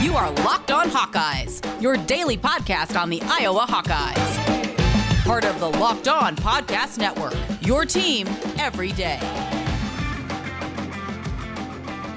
You are Locked On Hawkeyes, your daily podcast on the Iowa Hawkeyes. Part of the Locked On Podcast Network, your team every day.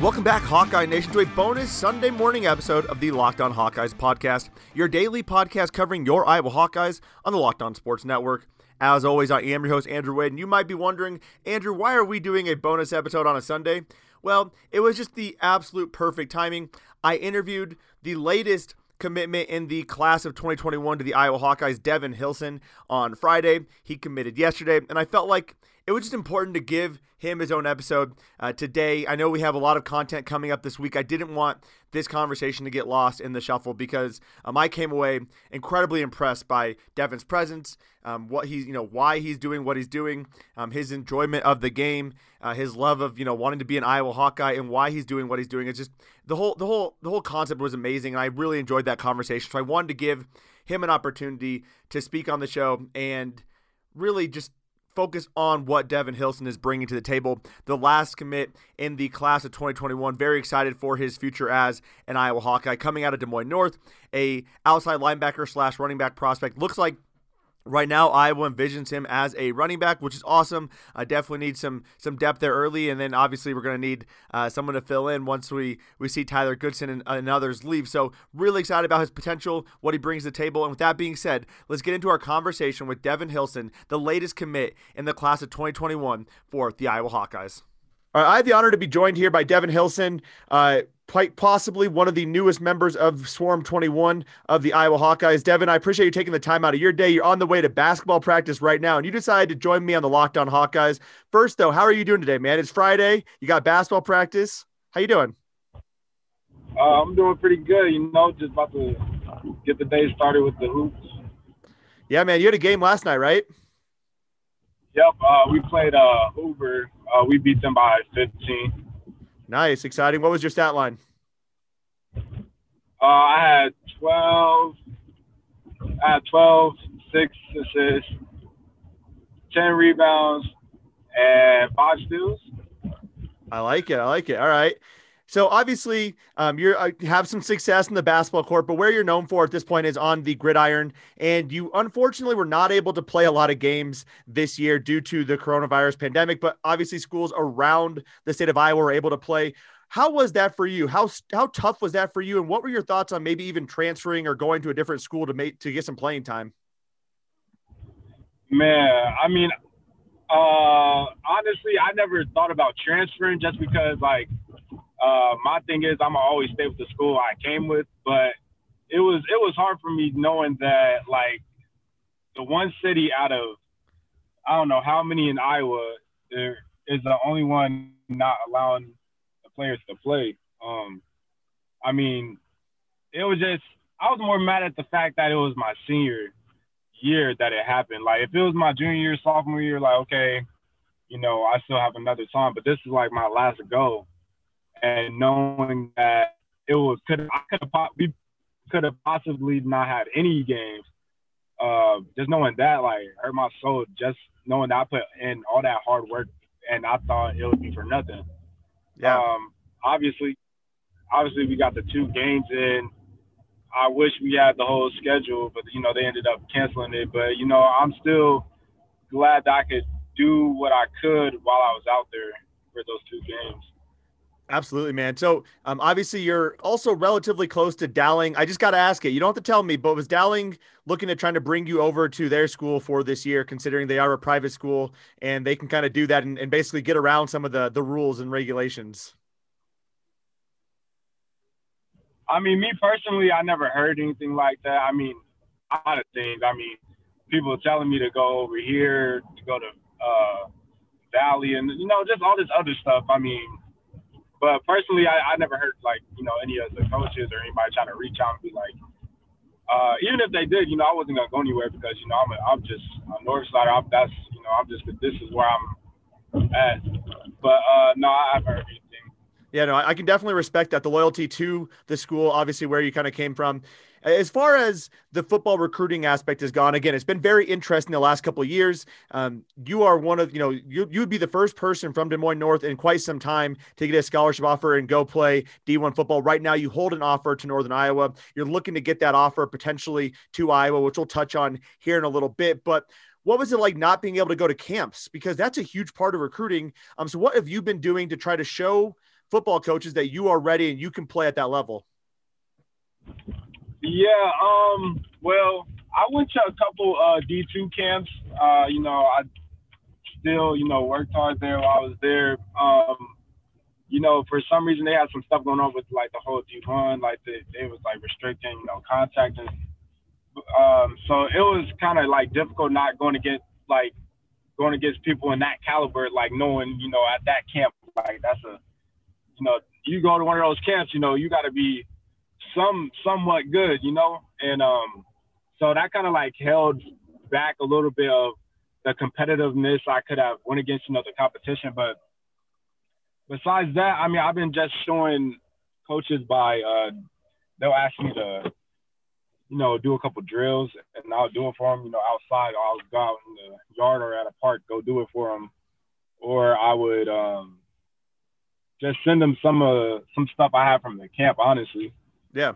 Welcome back, Hawkeye Nation, to a bonus Sunday morning episode of the Locked On Hawkeyes podcast, your daily podcast covering your Iowa Hawkeyes on the Locked On Sports Network. As always, I am your host, Andrew Wade, and you might be wondering, Andrew, why are we doing a bonus episode on a Sunday? Well, it was just the absolute perfect timing. I interviewed the latest commitment in the class of 2021 to the Iowa Hawkeyes, Devin Hilson, on Friday. He committed yesterday, and I felt like it was just important to give him his own episode uh, today. I know we have a lot of content coming up this week. I didn't want this conversation to get lost in the shuffle because um, I came away incredibly impressed by Devin's presence, um, what he's, you know, why he's doing what he's doing, um, his enjoyment of the game, uh, his love of, you know, wanting to be an Iowa Hawkeye, and why he's doing what he's doing. It's just the whole, the whole, the whole concept was amazing, and I really enjoyed that conversation. So I wanted to give him an opportunity to speak on the show and really just focus on what Devin Hilson is bringing to the table. The last commit in the class of 2021. Very excited for his future as an Iowa Hawkeye coming out of Des Moines North, a outside linebacker slash running back prospect. Looks like Right now, Iowa envisions him as a running back, which is awesome. I definitely need some some depth there early, and then obviously we're going to need uh, someone to fill in once we we see Tyler Goodson and, and, others leave. So really excited about his potential, what he brings to the table. And with that being said, let's get into our conversation with Devin Hilson, the latest commit in the class of 2021 for the Iowa Hawkeyes. Right, I have the honor to be joined here by Devin Hilson. Uh, quite possibly one of the newest members of Swarm 21 of the Iowa Hawkeyes. Devin, I appreciate you taking the time out of your day. You're on the way to basketball practice right now, and you decided to join me on the Locked On Hawkeyes. First, though, how are you doing today, man? It's Friday. You got basketball practice. How you doing? Uh, I'm doing pretty good. You know, just about to get the day started with the hoops. Yeah, man. You had a game last night, right? Yep. Uh, we played uh, Hoover. Uh, we beat them by 15. Nice, exciting. What was your stat line? Uh, I had 12, I had 12, six assists, 10 rebounds, and five steals. I like it. I like it. All right. So obviously, um, you uh, have some success in the basketball court, but where you're known for at this point is on the gridiron. And you unfortunately were not able to play a lot of games this year due to the coronavirus pandemic. But obviously, schools around the state of Iowa were able to play. How was that for you? How how tough was that for you? And what were your thoughts on maybe even transferring or going to a different school to make to get some playing time? Man, I mean, uh, honestly, I never thought about transferring just because like uh, my thing is I'm always stay with the school I came with, but it was it was hard for me knowing that like the one city out of I don't know how many in Iowa there is the only one not allowing the players to play. Um, I mean, it was just I was more mad at the fact that it was my senior year that it happened. Like if it was my junior year, sophomore year, like okay, you know, I still have another time, but this is like my last go and knowing that it was could I could have we could have possibly not had any games. Uh, just knowing that like hurt my soul. Just knowing that I put in all that hard work and I thought it would be for nothing. Yeah. Um, obviously, obviously we got the two games in. I wish we had the whole schedule, but you know they ended up canceling it. But you know I'm still glad that I could do what I could while I was out there for those two games. Absolutely, man. So, um, obviously, you're also relatively close to Dowling. I just got to ask it. You don't have to tell me, but was Dowling looking at trying to bring you over to their school for this year, considering they are a private school and they can kind of do that and, and basically get around some of the the rules and regulations? I mean, me personally, I never heard anything like that. I mean, a lot of things. I mean, people telling me to go over here, to go to uh, Valley, and you know, just all this other stuff. I mean but personally, I, I never heard like you know any of the coaches or anybody trying to reach out and be like, uh, even if they did, you know, I wasn't gonna go anywhere because you know I'm a, I'm just a North Sider. I'm, that's you know I'm just this is where I'm at. But uh, no, I haven't heard. Yeah, no, I can definitely respect that. The loyalty to the school, obviously, where you kind of came from. As far as the football recruiting aspect has gone, again, it's been very interesting the last couple of years. Um, you are one of, you know, you you would be the first person from Des Moines North in quite some time to get a scholarship offer and go play D1 football. Right now, you hold an offer to Northern Iowa. You're looking to get that offer potentially to Iowa, which we'll touch on here in a little bit. But what was it like not being able to go to camps? Because that's a huge part of recruiting. Um, so what have you been doing to try to show football coaches that you are ready and you can play at that level? Yeah, um, well, I went to a couple uh, D2 camps. Uh, you know, I still, you know, worked hard there while I was there. Um, you know, for some reason they had some stuff going on with like the whole D1, like they, they was like restricting, you know, contact and um, so it was kind of like difficult not going to get like going against people in that caliber, like knowing, you know, at that camp, like that's a, you know, you go to one of those camps, you know, you got to be some somewhat good, you know, and um, so that kind of like held back a little bit of the competitiveness I could have went against, you know, the competition. But besides that, I mean, I've been just showing coaches by uh, they'll ask me to, you know, do a couple drills, and I'll do it for them. You know, outside, or I'll go out in the yard or at a park, go do it for them, or I would um, just send them some uh some stuff I have from the camp, honestly. Yeah,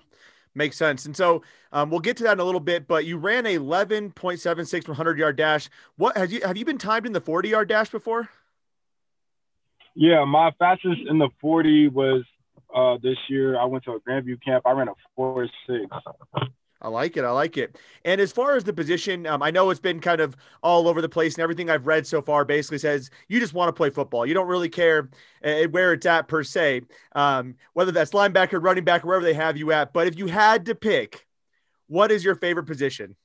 makes sense. And so um, we'll get to that in a little bit. But you ran a 11.76 100 yard dash. What have you have you been timed in the 40 yard dash before? Yeah, my fastest in the 40 was uh, this year. I went to a Grandview camp. I ran a four six. I like it. I like it. And as far as the position, um, I know it's been kind of all over the place, and everything I've read so far basically says you just want to play football. You don't really care uh, where it's at per se, um, whether that's linebacker, running back, wherever they have you at. But if you had to pick, what is your favorite position?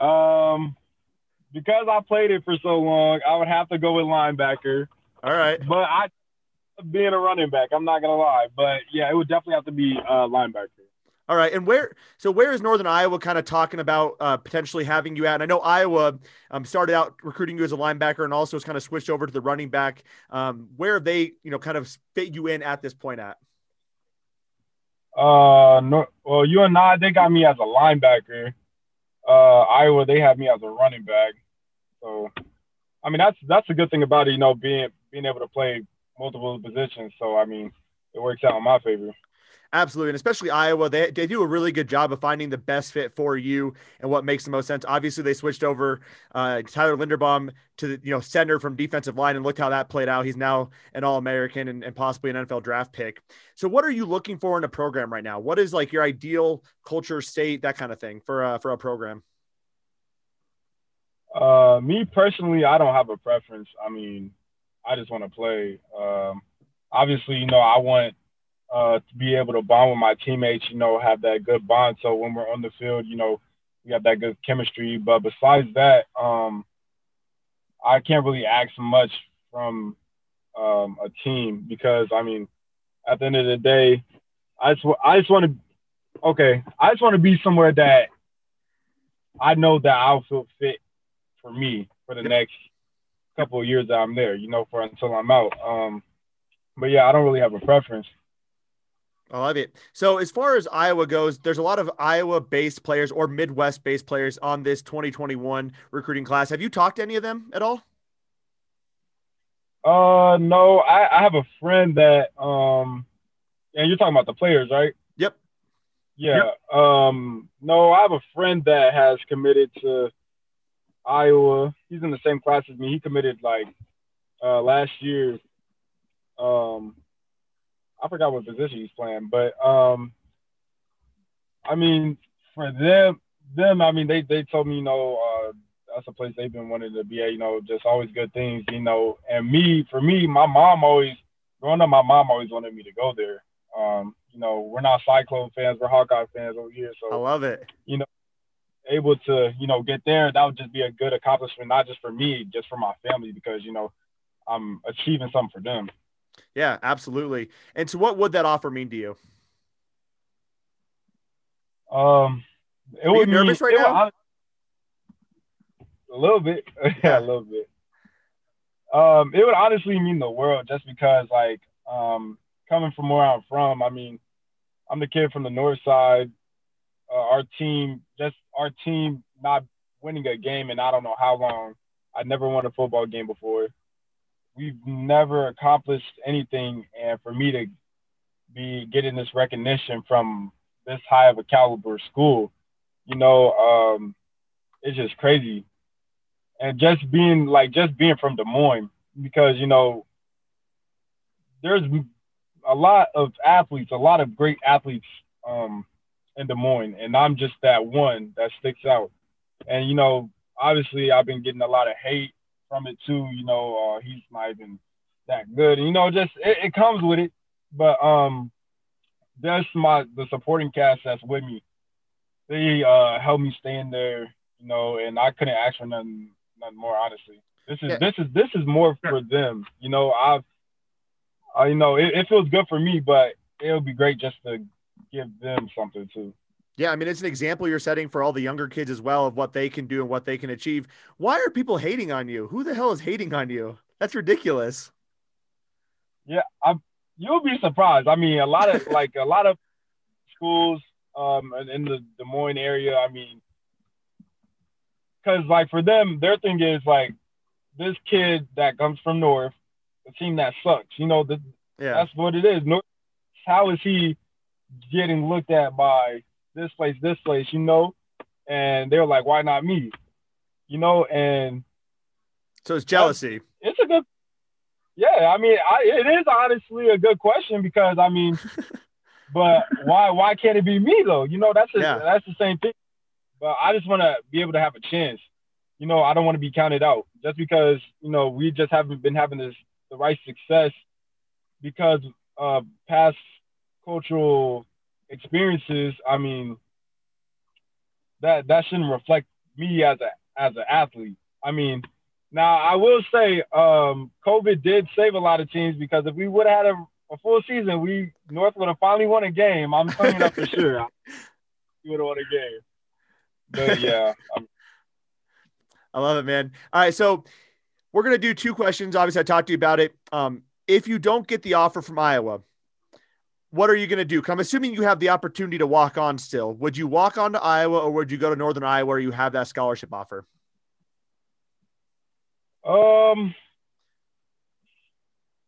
Um, because I played it for so long, I would have to go with linebacker. All right. But I, being a running back, I'm not gonna lie. But yeah, it would definitely have to be uh, linebacker. All right, and where? So where is Northern Iowa kind of talking about uh, potentially having you at? And I know Iowa um, started out recruiting you as a linebacker, and also has kind of switched over to the running back. Um, where have they, you know, kind of fit you in at this point at? Uh, no, well, I, they got me as a linebacker. Uh, Iowa they have me as a running back. So, I mean that's that's a good thing about it, you know, being being able to play multiple positions. So I mean, it works out in my favor. Absolutely. And especially Iowa, they, they do a really good job of finding the best fit for you and what makes the most sense. Obviously, they switched over uh, Tyler Linderbaum to the you know center from defensive line, and look how that played out. He's now an All American and, and possibly an NFL draft pick. So, what are you looking for in a program right now? What is like your ideal culture, state, that kind of thing for uh, for a program? Uh, me personally, I don't have a preference. I mean, I just want to play. Um, obviously, you know, I want uh, to be able to bond with my teammates, you know, have that good bond. So when we're on the field, you know, we have that good chemistry. But besides that, um, I can't really ask much from um, a team because I mean, at the end of the day, I just I just want to okay, I just want to be somewhere that I know that I'll feel fit for me for the next couple of years that I'm there, you know, for until I'm out. Um, but yeah, I don't really have a preference. I love it. So, as far as Iowa goes, there's a lot of Iowa based players or Midwest based players on this 2021 recruiting class. Have you talked to any of them at all? Uh, no, I, I have a friend that, um, and you're talking about the players, right? Yep. Yeah. Yep. Um, no, I have a friend that has committed to Iowa. He's in the same class as me. He committed like uh, last year. Um, I forgot what position he's playing, but um, I mean, for them, them, I mean, they they told me, you know, uh, that's a place they've been wanting to be at, you know, just always good things, you know. And me, for me, my mom always, growing up, my mom always wanted me to go there. Um, you know, we're not Cyclone fans, we're Hawkeye fans over here, so I love it. You know, able to, you know, get there, that would just be a good accomplishment, not just for me, just for my family, because you know, I'm achieving something for them. Yeah, absolutely. And so, what would that offer mean to you? Um, it Are would you nervous mean, right now? Would, a little bit, yeah, a little bit. Um, it would honestly mean the world, just because, like, Um, coming from where I'm from, I mean, I'm the kid from the north side. Uh, our team, just our team not winning a game and I don't know how long. I never won a football game before. We've never accomplished anything, and for me to be getting this recognition from this high of a caliber school, you know, um, it's just crazy. And just being like just being from Des Moines, because you know, there's a lot of athletes, a lot of great athletes um, in Des Moines, and I'm just that one that sticks out. And you know, obviously, I've been getting a lot of hate from it too. You know, uh, he's not even that good. You know, just it, it comes with it. But um, that's my the supporting cast that's with me. They uh helped me stay in there, you know, and I couldn't ask for nothing, nothing more. Honestly, this is yeah. this is this is more for them. You know, I've, uh, you know, it, it feels good for me, but it would be great just to give them something too. Yeah, I mean, it's an example you're setting for all the younger kids as well of what they can do and what they can achieve. Why are people hating on you? Who the hell is hating on you? That's ridiculous. Yeah, I'm, you'll be surprised. I mean, a lot of like a lot of schools um, in the Des Moines area. I mean, because like for them, their thing is like this kid that comes from North, a team that sucks. You know, the, yeah. that's what it is. North, how is he getting looked at by this place, this place, you know? And they're like, why not me? You know, and so it's jealousy. It's a good yeah, I mean, I, it is honestly a good question because I mean, but why why can't it be me though? You know, that's a, yeah. that's the same thing. But I just want to be able to have a chance. You know, I don't want to be counted out just because you know we just haven't been having this the right success because of past cultural experiences, I mean, that that shouldn't reflect me as a as an athlete. I mean, now I will say, um, COVID did save a lot of teams because if we would have had a, a full season, we North would have finally won a game. I'm telling you that for sure. We would have won a game. But yeah. I'm... I love it, man. All right, so we're gonna do two questions. Obviously, I talked to you about it. Um, if you don't get the offer from Iowa, what are you going to do? I'm assuming you have the opportunity to walk on still. Would you walk on to Iowa or would you go to Northern Iowa where you have that scholarship offer? Um,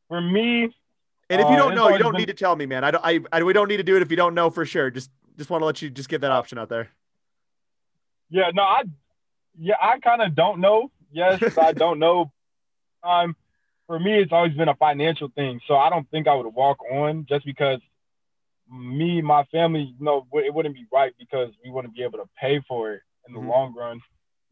for me, and if you don't uh, know, you don't been... need to tell me, man. I don't. I, I. We don't need to do it if you don't know for sure. Just just want to let you just get that option out there. Yeah. No. I. Yeah. I kind of don't know. Yes, I don't know. Um, for me, it's always been a financial thing. So I don't think I would walk on just because me, my family, you know, it wouldn't be right because we wouldn't be able to pay for it in the mm-hmm. long run.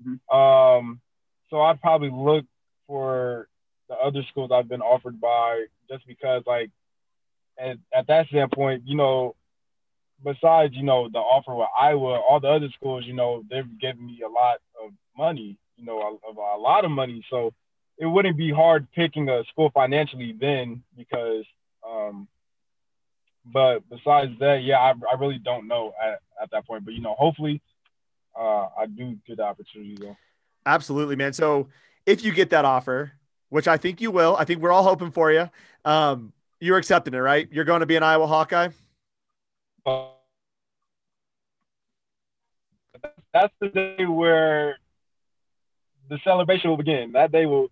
Mm-hmm. Um, so I'd probably look for the other schools I've been offered by just because, like, at, at that standpoint, you know, besides, you know, the offer with Iowa, all the other schools, you know, they've given me a lot of money, you know, a, a lot of money. So it wouldn't be hard picking a school financially then because um, but besides that, yeah, I, I really don't know at, at that point. But you know, hopefully, uh, I do get the opportunity though. Absolutely, man. So if you get that offer, which I think you will, I think we're all hoping for you. Um, you're accepting it, right? You're going to be an Iowa Hawkeye. Uh, that's the day where the celebration will begin. That day will,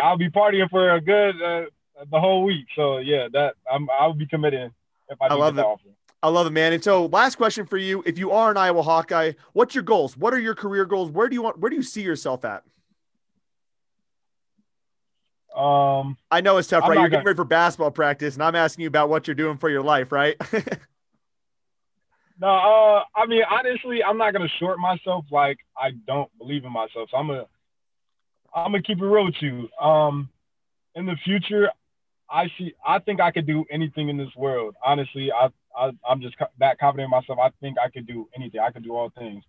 I'll be partying for a good uh, the whole week. So yeah, that I'm I'll be committing if I, I love it. Offer. I love it, man. And so, last question for you: If you are an Iowa Hawkeye, what's your goals? What are your career goals? Where do you want? Where do you see yourself at? Um, I know it's tough, right? You're getting ready for basketball practice, and I'm asking you about what you're doing for your life, right? no, uh, I mean, honestly, I'm not gonna short myself. Like, I don't believe in myself, so I'm gonna, I'm gonna keep it real with you. Um, in the future, I see. I think I could do anything in this world. Honestly, I, I I'm just that confident in myself. I think I could do anything. I could do all things.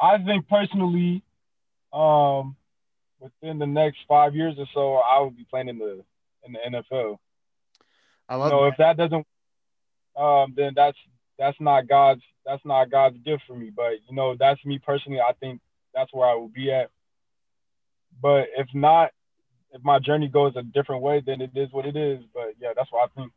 I think personally, um, within the next five years or so, I will be playing in the in the NFL. I love. Know, that. if that doesn't, um, then that's that's not God's that's not God's gift for me. But you know, that's me personally. I think that's where I will be at. But if not, if my journey goes a different way, then it is what it is. But yeah, that's what I think.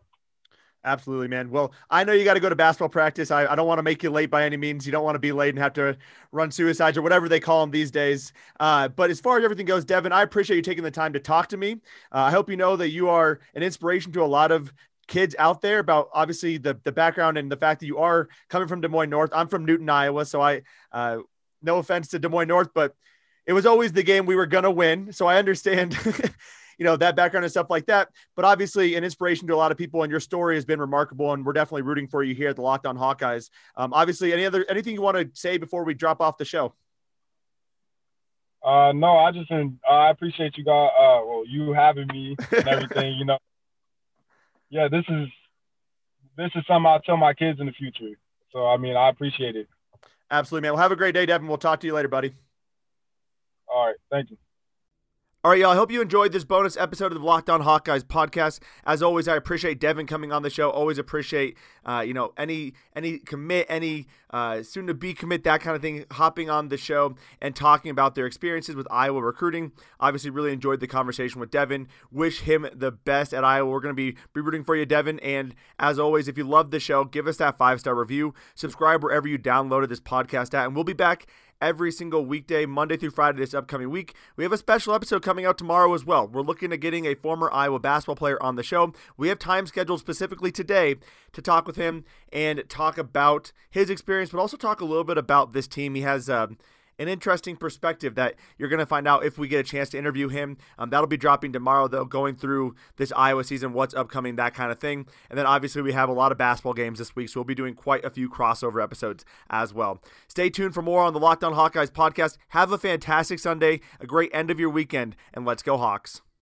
Absolutely, man. Well, I know you got to go to basketball practice. I, I don't want to make you late by any means. You don't want to be late and have to run suicides or whatever they call them these days. Uh, but as far as everything goes, Devin, I appreciate you taking the time to talk to me. Uh, I hope you know that you are an inspiration to a lot of kids out there about obviously the, the background and the fact that you are coming from Des Moines North. I'm from Newton, Iowa. So I, uh, no offense to Des Moines North, but it was always the game we were going to win. So I understand you know, that background and stuff like that. But obviously, an inspiration to a lot of people, and your story has been remarkable. And we're definitely rooting for you here at the Locked On Hawkeyes. Um, obviously, any other anything you want to say before we drop off the show? Uh, no, I just uh, I appreciate you guys. Uh, well, you having me and everything. you know, yeah, this is this is something I'll tell my kids in the future. So I mean, I appreciate it. Absolutely, man. Well, have a great day, Devin. We'll talk to you later, buddy. All right. Thank you. All right, y'all. I hope you enjoyed this bonus episode of the Locked On Hawkeyes podcast. As always, I appreciate Devin coming on the show. Always appreciate, uh, you know, any any commit, any uh, soon to be commit, that kind of thing, hopping on the show and talking about their experiences with Iowa recruiting. Obviously, really enjoyed the conversation with Devin. Wish him the best at Iowa. We're going to be, be rooting for you, Devin. And as always, if you love the show, give us that five star review. Subscribe wherever you downloaded this podcast at, and we'll be back every single weekday, Monday through Friday this upcoming week. We have a special episode coming out tomorrow as well. We're looking at getting a former Iowa basketball player on the show. We have time scheduled specifically today to talk with him and talk about his experience, but also talk a little bit about this team. He has. Uh, an interesting perspective that you're going to find out if we get a chance to interview him. Um, that'll be dropping tomorrow, though, going through this Iowa season, what's upcoming, that kind of thing. And then obviously we have a lot of basketball games this week, so we'll be doing quite a few crossover episodes as well. Stay tuned for more on the Locked On Hawkeyes podcast. Have a fantastic Sunday, a great end of your weekend, and let's go Hawks.